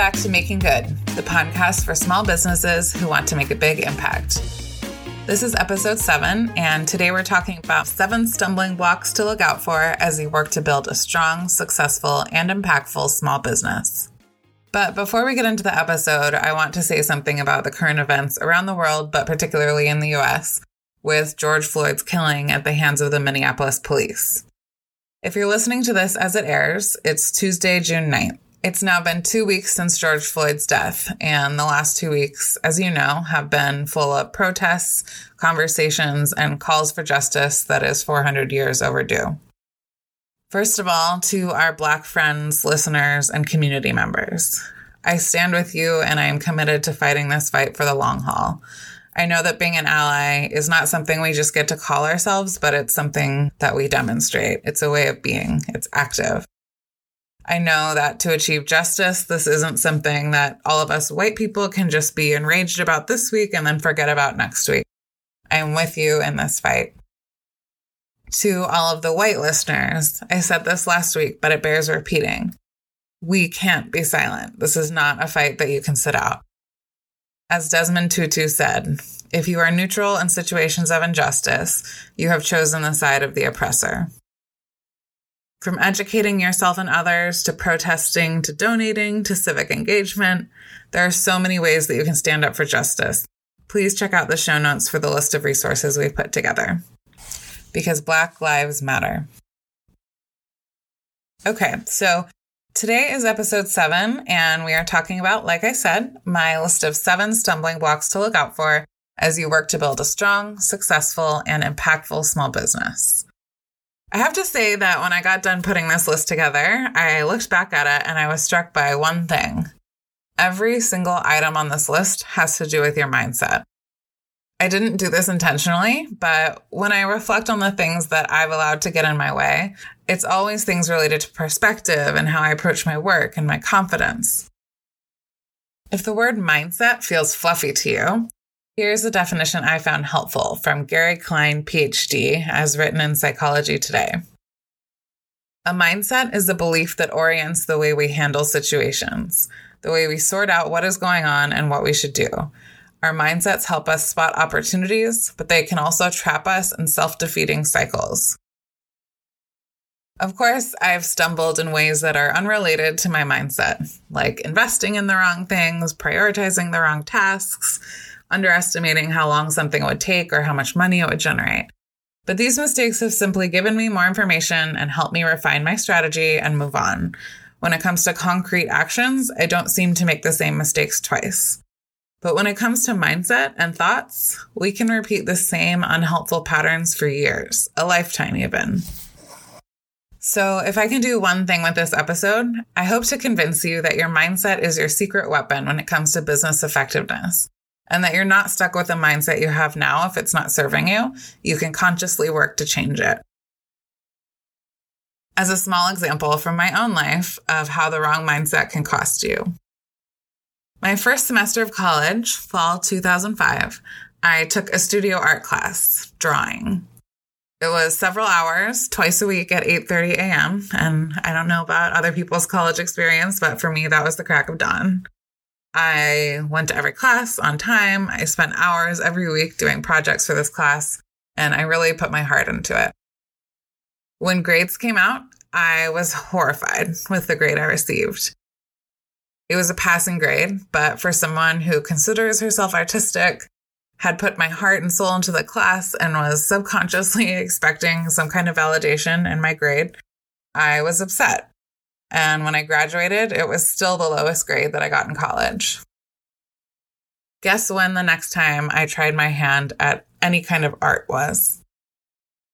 Back to Making Good, the podcast for small businesses who want to make a big impact. This is episode seven, and today we're talking about seven stumbling blocks to look out for as you work to build a strong, successful, and impactful small business. But before we get into the episode, I want to say something about the current events around the world, but particularly in the US, with George Floyd's killing at the hands of the Minneapolis police. If you're listening to this as it airs, it's Tuesday, June 9th. It's now been two weeks since George Floyd's death, and the last two weeks, as you know, have been full of protests, conversations, and calls for justice that is 400 years overdue. First of all, to our Black friends, listeners, and community members, I stand with you and I am committed to fighting this fight for the long haul. I know that being an ally is not something we just get to call ourselves, but it's something that we demonstrate. It's a way of being, it's active. I know that to achieve justice, this isn't something that all of us white people can just be enraged about this week and then forget about next week. I'm with you in this fight. To all of the white listeners, I said this last week, but it bears repeating. We can't be silent. This is not a fight that you can sit out. As Desmond Tutu said, if you are neutral in situations of injustice, you have chosen the side of the oppressor. From educating yourself and others to protesting to donating to civic engagement, there are so many ways that you can stand up for justice. Please check out the show notes for the list of resources we've put together. Because Black Lives Matter. Okay, so today is episode seven, and we are talking about, like I said, my list of seven stumbling blocks to look out for as you work to build a strong, successful, and impactful small business. I have to say that when I got done putting this list together, I looked back at it and I was struck by one thing. Every single item on this list has to do with your mindset. I didn't do this intentionally, but when I reflect on the things that I've allowed to get in my way, it's always things related to perspective and how I approach my work and my confidence. If the word mindset feels fluffy to you, Here's a definition I found helpful from Gary Klein, PhD, as written in Psychology Today. A mindset is a belief that orients the way we handle situations, the way we sort out what is going on and what we should do. Our mindsets help us spot opportunities, but they can also trap us in self defeating cycles. Of course, I've stumbled in ways that are unrelated to my mindset, like investing in the wrong things, prioritizing the wrong tasks, underestimating how long something would take or how much money it would generate. But these mistakes have simply given me more information and helped me refine my strategy and move on. When it comes to concrete actions, I don't seem to make the same mistakes twice. But when it comes to mindset and thoughts, we can repeat the same unhelpful patterns for years, a lifetime even. So, if I can do one thing with this episode, I hope to convince you that your mindset is your secret weapon when it comes to business effectiveness and that you're not stuck with the mindset you have now if it's not serving you. You can consciously work to change it. As a small example from my own life of how the wrong mindset can cost you. My first semester of college, fall 2005, I took a studio art class, drawing. It was several hours, twice a week at 8:30 a.m. And I don't know about other people's college experience, but for me that was the crack of dawn. I went to every class on time. I spent hours every week doing projects for this class, and I really put my heart into it. When grades came out, I was horrified with the grade I received. It was a passing grade, but for someone who considers herself artistic, had put my heart and soul into the class, and was subconsciously expecting some kind of validation in my grade, I was upset. And when I graduated, it was still the lowest grade that I got in college. Guess when the next time I tried my hand at any kind of art was?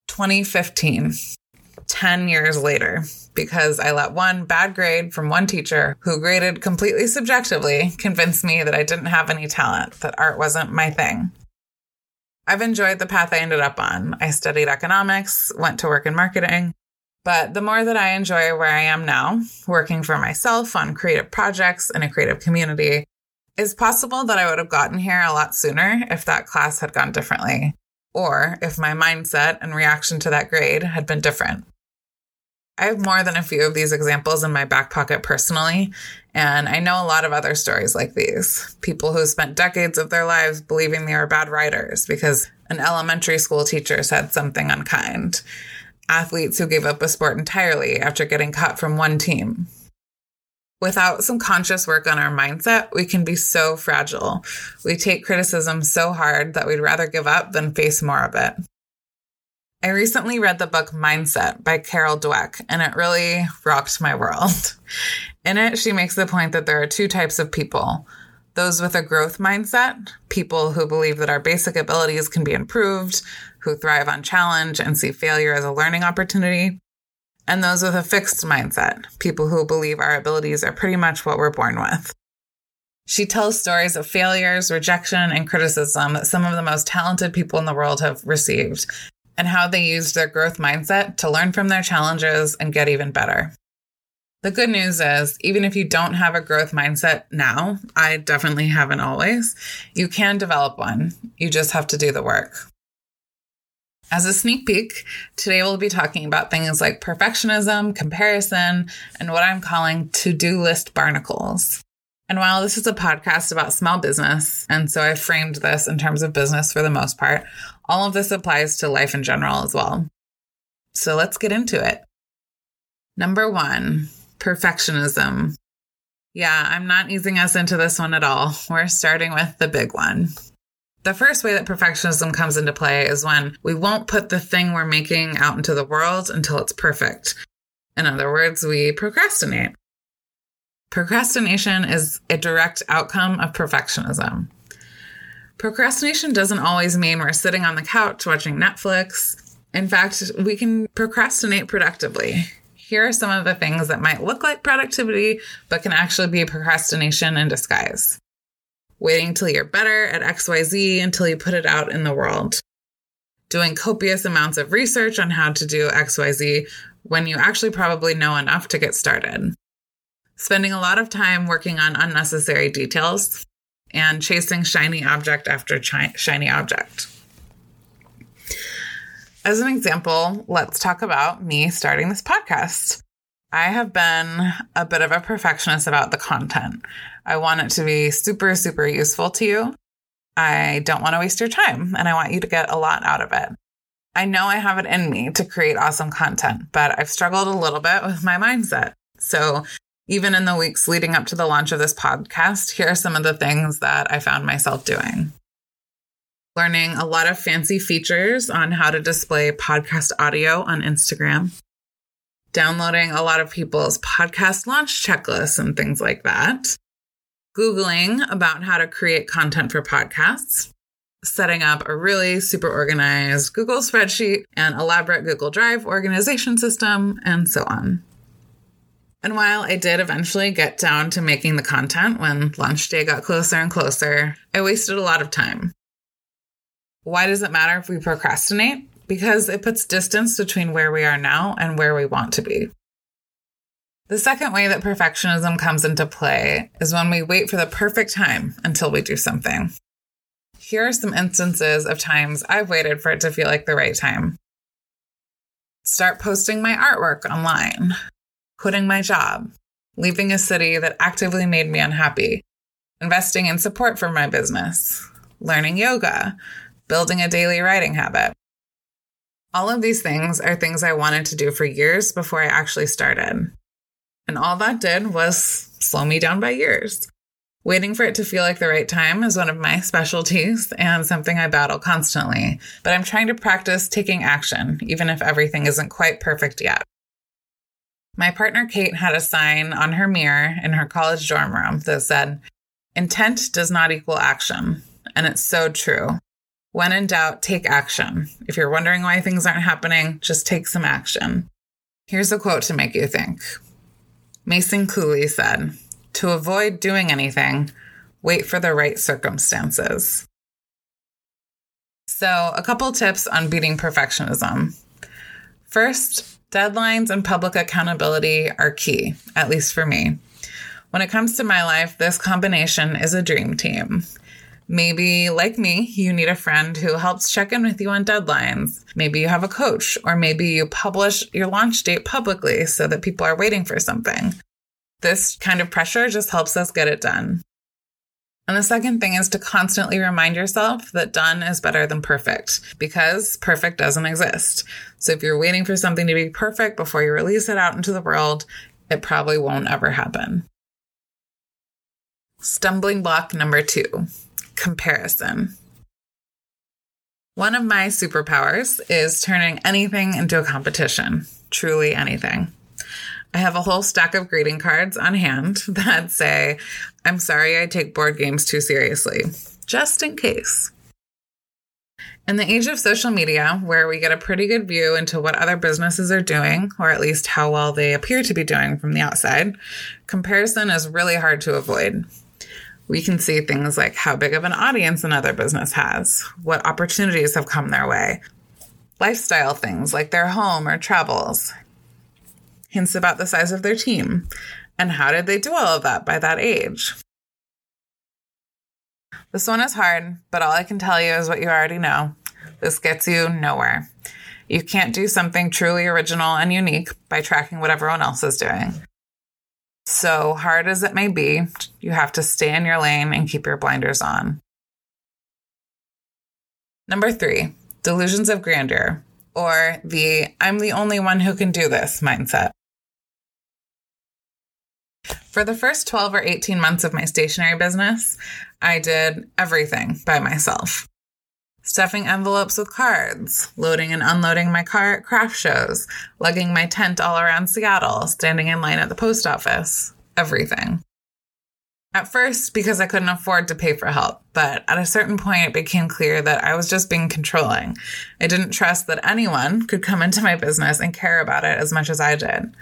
2015, 10 years later, because I let one bad grade from one teacher who graded completely subjectively convince me that I didn't have any talent, that art wasn't my thing. I've enjoyed the path I ended up on. I studied economics, went to work in marketing, but the more that I enjoy where I am now, working for myself on creative projects in a creative community, it's possible that I would have gotten here a lot sooner if that class had gone differently, or if my mindset and reaction to that grade had been different. I have more than a few of these examples in my back pocket personally, and I know a lot of other stories like these. People who spent decades of their lives believing they were bad writers because an elementary school teacher said something unkind. Athletes who gave up a sport entirely after getting cut from one team. Without some conscious work on our mindset, we can be so fragile. We take criticism so hard that we'd rather give up than face more of it. I recently read the book Mindset by Carol Dweck, and it really rocked my world. In it, she makes the point that there are two types of people those with a growth mindset, people who believe that our basic abilities can be improved, who thrive on challenge and see failure as a learning opportunity, and those with a fixed mindset, people who believe our abilities are pretty much what we're born with. She tells stories of failures, rejection, and criticism that some of the most talented people in the world have received, and how they used their growth mindset to learn from their challenges and get even better. The good news is, even if you don't have a growth mindset now, I definitely haven't always, you can develop one. You just have to do the work. As a sneak peek, today we'll be talking about things like perfectionism, comparison, and what I'm calling to do list barnacles. And while this is a podcast about small business, and so I framed this in terms of business for the most part, all of this applies to life in general as well. So let's get into it. Number one, perfectionism. Yeah, I'm not easing us into this one at all. We're starting with the big one. The first way that perfectionism comes into play is when we won't put the thing we're making out into the world until it's perfect. In other words, we procrastinate. Procrastination is a direct outcome of perfectionism. Procrastination doesn't always mean we're sitting on the couch watching Netflix. In fact, we can procrastinate productively. Here are some of the things that might look like productivity, but can actually be procrastination in disguise waiting till you're better at XYZ until you put it out in the world, doing copious amounts of research on how to do XYZ when you actually probably know enough to get started, spending a lot of time working on unnecessary details, and chasing shiny object after chi- shiny object. As an example, let's talk about me starting this podcast. I have been a bit of a perfectionist about the content. I want it to be super, super useful to you. I don't want to waste your time and I want you to get a lot out of it. I know I have it in me to create awesome content, but I've struggled a little bit with my mindset. So even in the weeks leading up to the launch of this podcast, here are some of the things that I found myself doing. Learning a lot of fancy features on how to display podcast audio on Instagram downloading a lot of people's podcast launch checklists and things like that, Googling about how to create content for podcasts, setting up a really super organized Google spreadsheet and elaborate Google Drive organization system, and so on. And while I did eventually get down to making the content when launch day got closer and closer, I wasted a lot of time. Why does it matter if we procrastinate? because it puts distance between where we are now and where we want to be. The second way that perfectionism comes into play is when we wait for the perfect time until we do something. Here are some instances of times I've waited for it to feel like the right time. Start posting my artwork online, quitting my job, leaving a city that actively made me unhappy, investing in support for my business, learning yoga, building a daily writing habit. All of these things are things I wanted to do for years before I actually started. And all that did was slow me down by years. Waiting for it to feel like the right time is one of my specialties and something I battle constantly, but I'm trying to practice taking action, even if everything isn't quite perfect yet. My partner Kate had a sign on her mirror in her college dorm room that said, Intent does not equal action. And it's so true. When in doubt, take action. If you're wondering why things aren't happening, just take some action. Here's a quote to make you think. Mason Cooley said, to avoid doing anything, wait for the right circumstances. So, a couple tips on beating perfectionism. First, deadlines and public accountability are key, at least for me. When it comes to my life, this combination is a dream team. Maybe, like me, you need a friend who helps check in with you on deadlines. Maybe you have a coach, or maybe you publish your launch date publicly so that people are waiting for something. This kind of pressure just helps us get it done. And the second thing is to constantly remind yourself that done is better than perfect because perfect doesn't exist. So if you're waiting for something to be perfect before you release it out into the world, it probably won't ever happen. Stumbling block number two comparison. One of my superpowers is turning anything into a competition, truly anything. I have a whole stack of greeting cards on hand that say, I'm sorry I take board games too seriously, just in case. In the age of social media, where we get a pretty good view into what other businesses are doing, or at least how well they appear to be doing from the outside, comparison is really hard to avoid. We can see things like how big of an audience another business has, what opportunities have come their way, lifestyle things like their home or travels, hints about the size of their team. And how did they do all of that by that age? This one is hard, but all I can tell you is what you already know. This gets you nowhere. You can't do something truly original and unique by tracking what everyone else is doing. So hard as it may be, you have to stay in your lane and keep your blinders on. Number three, delusions of grandeur, or the I'm the only one who can do this mindset. For the first 12 or 18 months of my stationery business, I did everything by myself. Stuffing envelopes with cards, loading and unloading my car at craft shows, lugging my tent all around Seattle, standing in line at the post office, everything. At first, because I couldn't afford to pay for help, but at a certain point, it became clear that I was just being controlling. I didn't trust that anyone could come into my business and care about it as much as I did.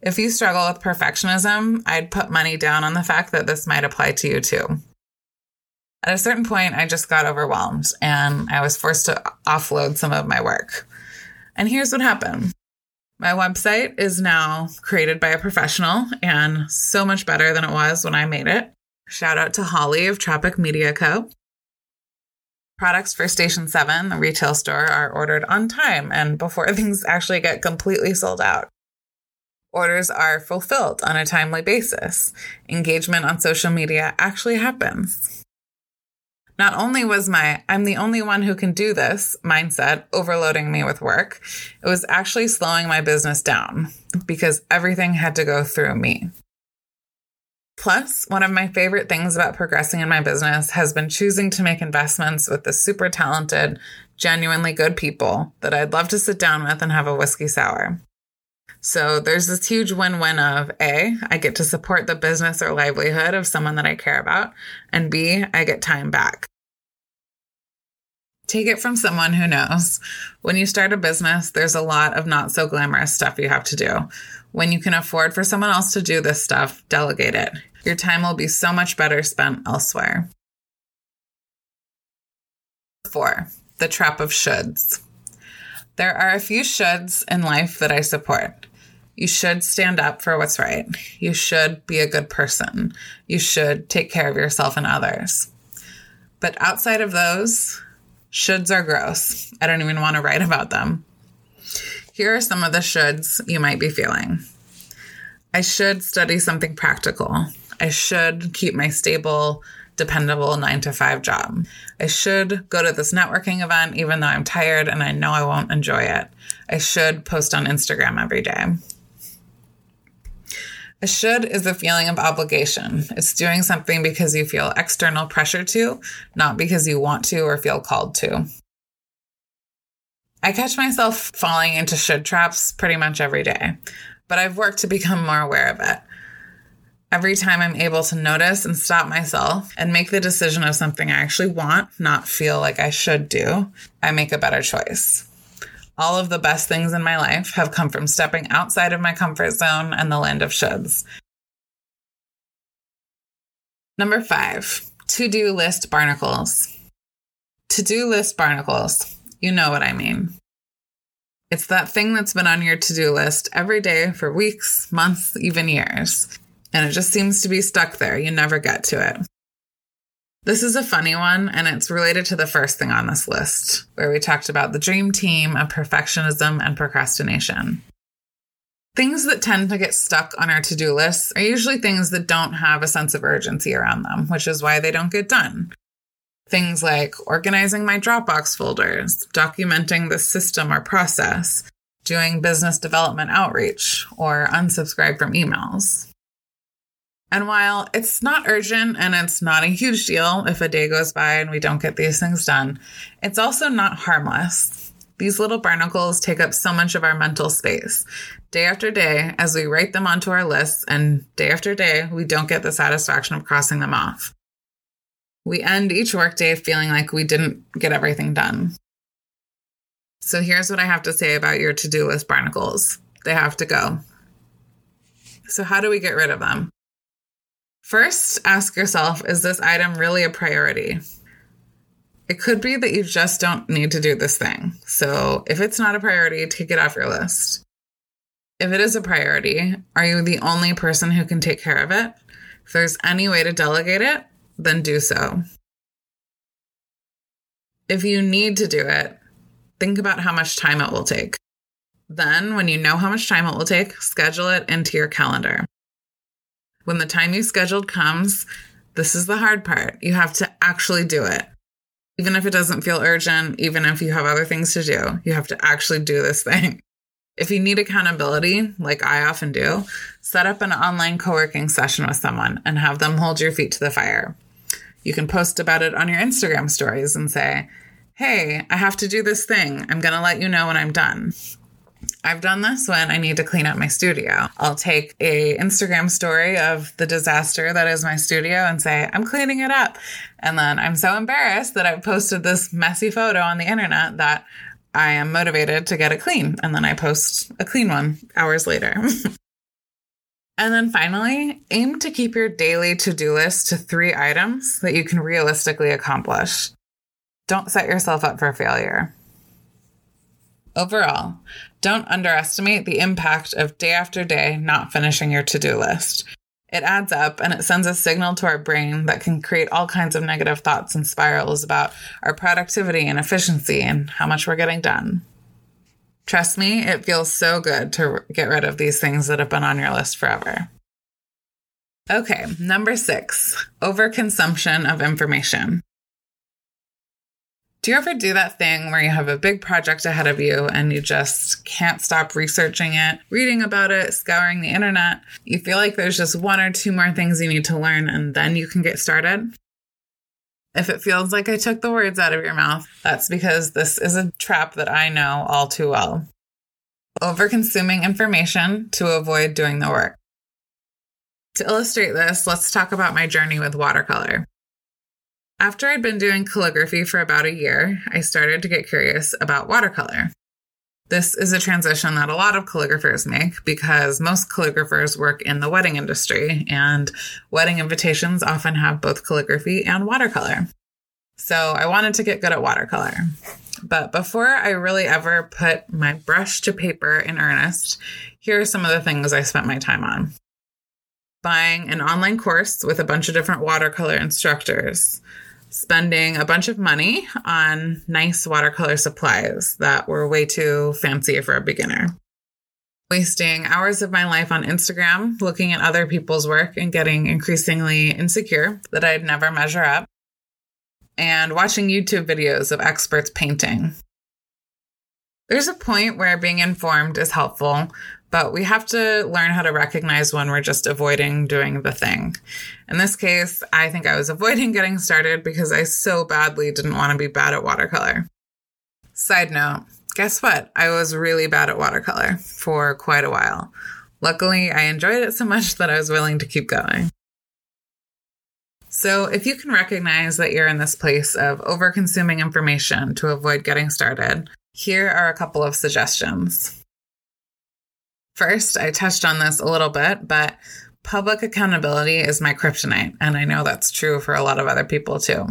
If you struggle with perfectionism, I'd put money down on the fact that this might apply to you too. At a certain point, I just got overwhelmed and I was forced to offload some of my work. And here's what happened. My website is now created by a professional and so much better than it was when I made it. Shout out to Holly of Tropic Media Co. Products for Station 7, the retail store, are ordered on time and before things actually get completely sold out orders are fulfilled on a timely basis. Engagement on social media actually happens. Not only was my I'm the only one who can do this mindset overloading me with work, it was actually slowing my business down because everything had to go through me. Plus, one of my favorite things about progressing in my business has been choosing to make investments with the super talented, genuinely good people that I'd love to sit down with and have a whiskey sour. So there's this huge win win of A, I get to support the business or livelihood of someone that I care about, and B, I get time back. Take it from someone who knows. When you start a business, there's a lot of not so glamorous stuff you have to do. When you can afford for someone else to do this stuff, delegate it. Your time will be so much better spent elsewhere. Four, the trap of shoulds. There are a few shoulds in life that I support. You should stand up for what's right. You should be a good person. You should take care of yourself and others. But outside of those, shoulds are gross. I don't even want to write about them. Here are some of the shoulds you might be feeling. I should study something practical. I should keep my stable, dependable nine to five job. I should go to this networking event even though I'm tired and I know I won't enjoy it. I should post on Instagram every day. A should is a feeling of obligation. It's doing something because you feel external pressure to, not because you want to or feel called to. I catch myself falling into should traps pretty much every day, but I've worked to become more aware of it. Every time I'm able to notice and stop myself and make the decision of something I actually want, not feel like I should do, I make a better choice. All of the best things in my life have come from stepping outside of my comfort zone and the land of shoulds. Number five, to do list barnacles. To do list barnacles. You know what I mean. It's that thing that's been on your to do list every day for weeks, months, even years. And it just seems to be stuck there. You never get to it. This is a funny one, and it's related to the first thing on this list, where we talked about the dream team of perfectionism and procrastination. Things that tend to get stuck on our to do lists are usually things that don't have a sense of urgency around them, which is why they don't get done. Things like organizing my Dropbox folders, documenting the system or process, doing business development outreach, or unsubscribe from emails. And while it's not urgent and it's not a huge deal if a day goes by and we don't get these things done, it's also not harmless. These little barnacles take up so much of our mental space. Day after day, as we write them onto our lists, and day after day, we don't get the satisfaction of crossing them off. We end each workday feeling like we didn't get everything done. So here's what I have to say about your to do list barnacles they have to go. So, how do we get rid of them? First, ask yourself is this item really a priority? It could be that you just don't need to do this thing. So, if it's not a priority, take it off your list. If it is a priority, are you the only person who can take care of it? If there's any way to delegate it, then do so. If you need to do it, think about how much time it will take. Then, when you know how much time it will take, schedule it into your calendar. When the time you scheduled comes, this is the hard part. You have to actually do it. Even if it doesn't feel urgent, even if you have other things to do, you have to actually do this thing. If you need accountability, like I often do, set up an online co working session with someone and have them hold your feet to the fire. You can post about it on your Instagram stories and say, Hey, I have to do this thing. I'm going to let you know when I'm done. I've done this when I need to clean up my studio. I'll take a Instagram story of the disaster that is my studio and say, I'm cleaning it up. And then I'm so embarrassed that I've posted this messy photo on the internet that I am motivated to get it clean. And then I post a clean one hours later. and then finally, aim to keep your daily to do list to three items that you can realistically accomplish. Don't set yourself up for failure. Overall, don't underestimate the impact of day after day not finishing your to do list. It adds up and it sends a signal to our brain that can create all kinds of negative thoughts and spirals about our productivity and efficiency and how much we're getting done. Trust me, it feels so good to get rid of these things that have been on your list forever. Okay, number six overconsumption of information. Do you ever do that thing where you have a big project ahead of you and you just can't stop researching it, reading about it, scouring the internet? You feel like there's just one or two more things you need to learn and then you can get started? If it feels like I took the words out of your mouth, that's because this is a trap that I know all too well. Over consuming information to avoid doing the work. To illustrate this, let's talk about my journey with watercolor. After I'd been doing calligraphy for about a year, I started to get curious about watercolor. This is a transition that a lot of calligraphers make because most calligraphers work in the wedding industry, and wedding invitations often have both calligraphy and watercolor. So I wanted to get good at watercolor. But before I really ever put my brush to paper in earnest, here are some of the things I spent my time on buying an online course with a bunch of different watercolor instructors, spending a bunch of money on nice watercolor supplies that were way too fancy for a beginner. Wasting hours of my life on Instagram looking at other people's work and getting increasingly insecure that I'd never measure up. And watching YouTube videos of experts painting. There's a point where being informed is helpful, but we have to learn how to recognize when we're just avoiding doing the thing. In this case, I think I was avoiding getting started because I so badly didn't want to be bad at watercolor. Side note, guess what? I was really bad at watercolor for quite a while. Luckily, I enjoyed it so much that I was willing to keep going. So, if you can recognize that you're in this place of over consuming information to avoid getting started, here are a couple of suggestions. First, I touched on this a little bit, but public accountability is my kryptonite, and I know that's true for a lot of other people too.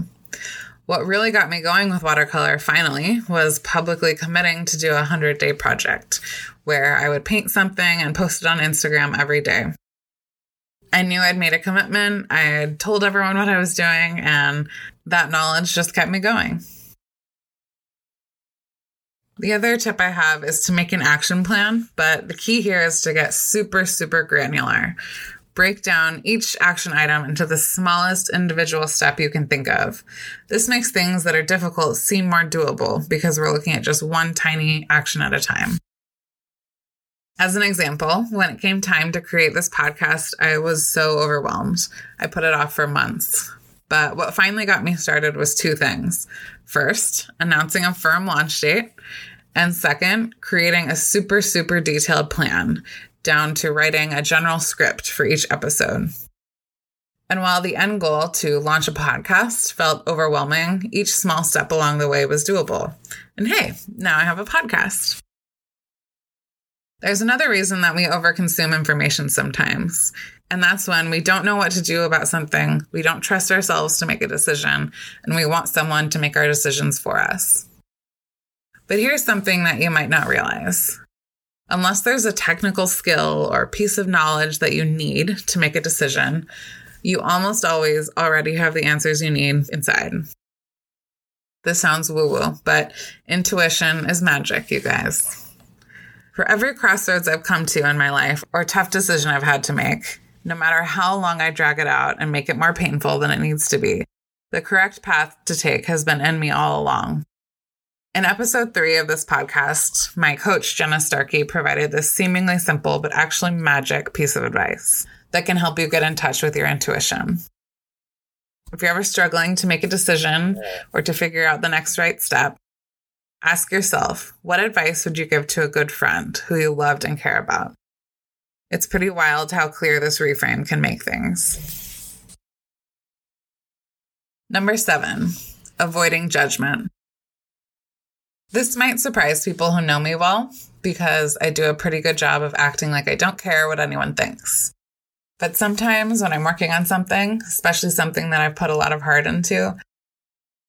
What really got me going with watercolor finally was publicly committing to do a 100 day project where I would paint something and post it on Instagram every day. I knew I'd made a commitment, I had told everyone what I was doing, and that knowledge just kept me going. The other tip I have is to make an action plan, but the key here is to get super, super granular. Break down each action item into the smallest individual step you can think of. This makes things that are difficult seem more doable because we're looking at just one tiny action at a time. As an example, when it came time to create this podcast, I was so overwhelmed. I put it off for months. But what finally got me started was two things. First, announcing a firm launch date. And second, creating a super, super detailed plan down to writing a general script for each episode. And while the end goal to launch a podcast felt overwhelming, each small step along the way was doable. And hey, now I have a podcast. There's another reason that we overconsume information sometimes. And that's when we don't know what to do about something, we don't trust ourselves to make a decision, and we want someone to make our decisions for us. But here's something that you might not realize. Unless there's a technical skill or piece of knowledge that you need to make a decision, you almost always already have the answers you need inside. This sounds woo woo, but intuition is magic, you guys. For every crossroads I've come to in my life or tough decision I've had to make, no matter how long I drag it out and make it more painful than it needs to be, the correct path to take has been in me all along. In episode three of this podcast, my coach, Jenna Starkey, provided this seemingly simple but actually magic piece of advice that can help you get in touch with your intuition. If you're ever struggling to make a decision or to figure out the next right step, ask yourself what advice would you give to a good friend who you loved and care about? It's pretty wild how clear this reframe can make things. Number seven, avoiding judgment. This might surprise people who know me well because I do a pretty good job of acting like I don't care what anyone thinks. But sometimes when I'm working on something, especially something that I've put a lot of heart into,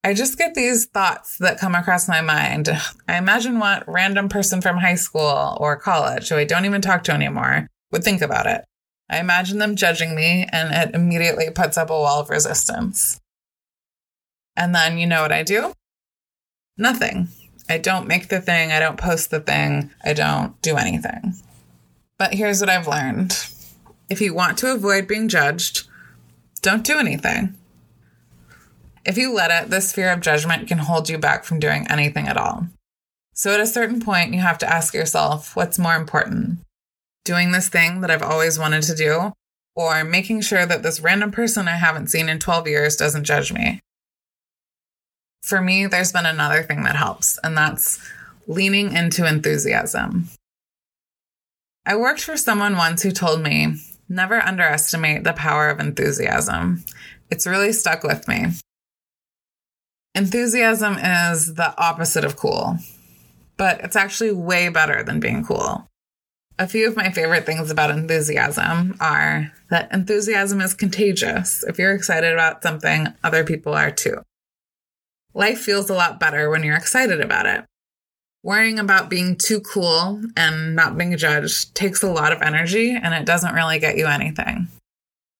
I just get these thoughts that come across my mind. I imagine what random person from high school or college who I don't even talk to anymore would think about it. I imagine them judging me and it immediately puts up a wall of resistance. And then you know what I do? Nothing. I don't make the thing, I don't post the thing, I don't do anything. But here's what I've learned if you want to avoid being judged, don't do anything. If you let it, this fear of judgment can hold you back from doing anything at all. So at a certain point, you have to ask yourself what's more important? Doing this thing that I've always wanted to do, or making sure that this random person I haven't seen in 12 years doesn't judge me? For me, there's been another thing that helps, and that's leaning into enthusiasm. I worked for someone once who told me never underestimate the power of enthusiasm. It's really stuck with me. Enthusiasm is the opposite of cool, but it's actually way better than being cool. A few of my favorite things about enthusiasm are that enthusiasm is contagious. If you're excited about something, other people are too. Life feels a lot better when you're excited about it. Worrying about being too cool and not being judged takes a lot of energy and it doesn't really get you anything.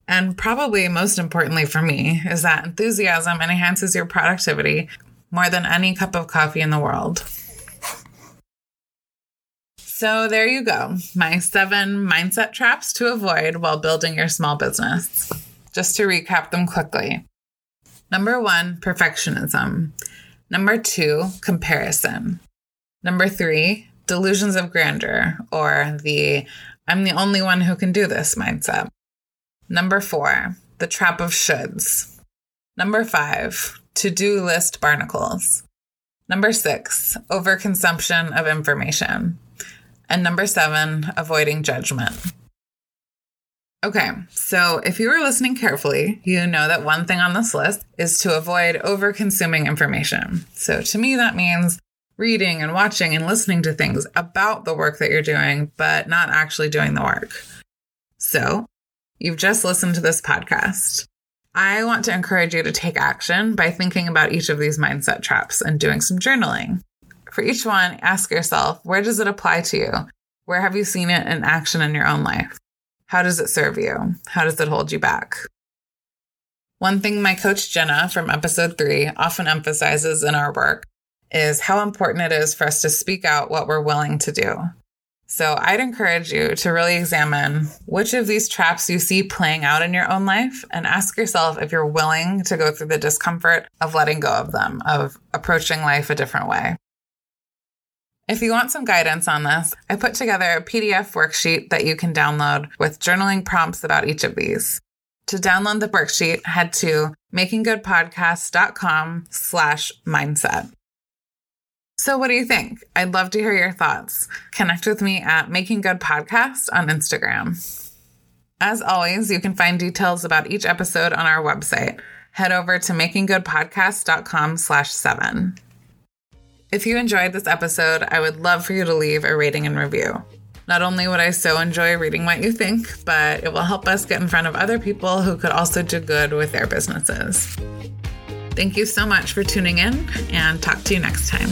And probably most importantly for me is that enthusiasm enhances your productivity more than any cup of coffee in the world. So there you go. My seven mindset traps to avoid while building your small business. Just to recap them quickly. Number one, perfectionism. Number two, comparison. Number three, delusions of grandeur or the I'm the only one who can do this mindset. Number four, the trap of shoulds. Number five, to do list barnacles. Number six, overconsumption of information. And number seven, avoiding judgment. Okay, so if you were listening carefully, you know that one thing on this list is to avoid over consuming information. So to me, that means reading and watching and listening to things about the work that you're doing, but not actually doing the work. So you've just listened to this podcast. I want to encourage you to take action by thinking about each of these mindset traps and doing some journaling. For each one, ask yourself, where does it apply to you? Where have you seen it in action in your own life? How does it serve you? How does it hold you back? One thing my coach Jenna from episode three often emphasizes in our work is how important it is for us to speak out what we're willing to do. So I'd encourage you to really examine which of these traps you see playing out in your own life and ask yourself if you're willing to go through the discomfort of letting go of them, of approaching life a different way. If you want some guidance on this, I put together a PDF worksheet that you can download with journaling prompts about each of these. To download the worksheet, head to makinggoodpodcast.com slash mindset. So, what do you think? I'd love to hear your thoughts. Connect with me at Making Good Podcast on Instagram. As always, you can find details about each episode on our website. Head over to makinggoodpodcast.com slash seven. If you enjoyed this episode, I would love for you to leave a rating and review. Not only would I so enjoy reading what you think, but it will help us get in front of other people who could also do good with their businesses. Thank you so much for tuning in and talk to you next time.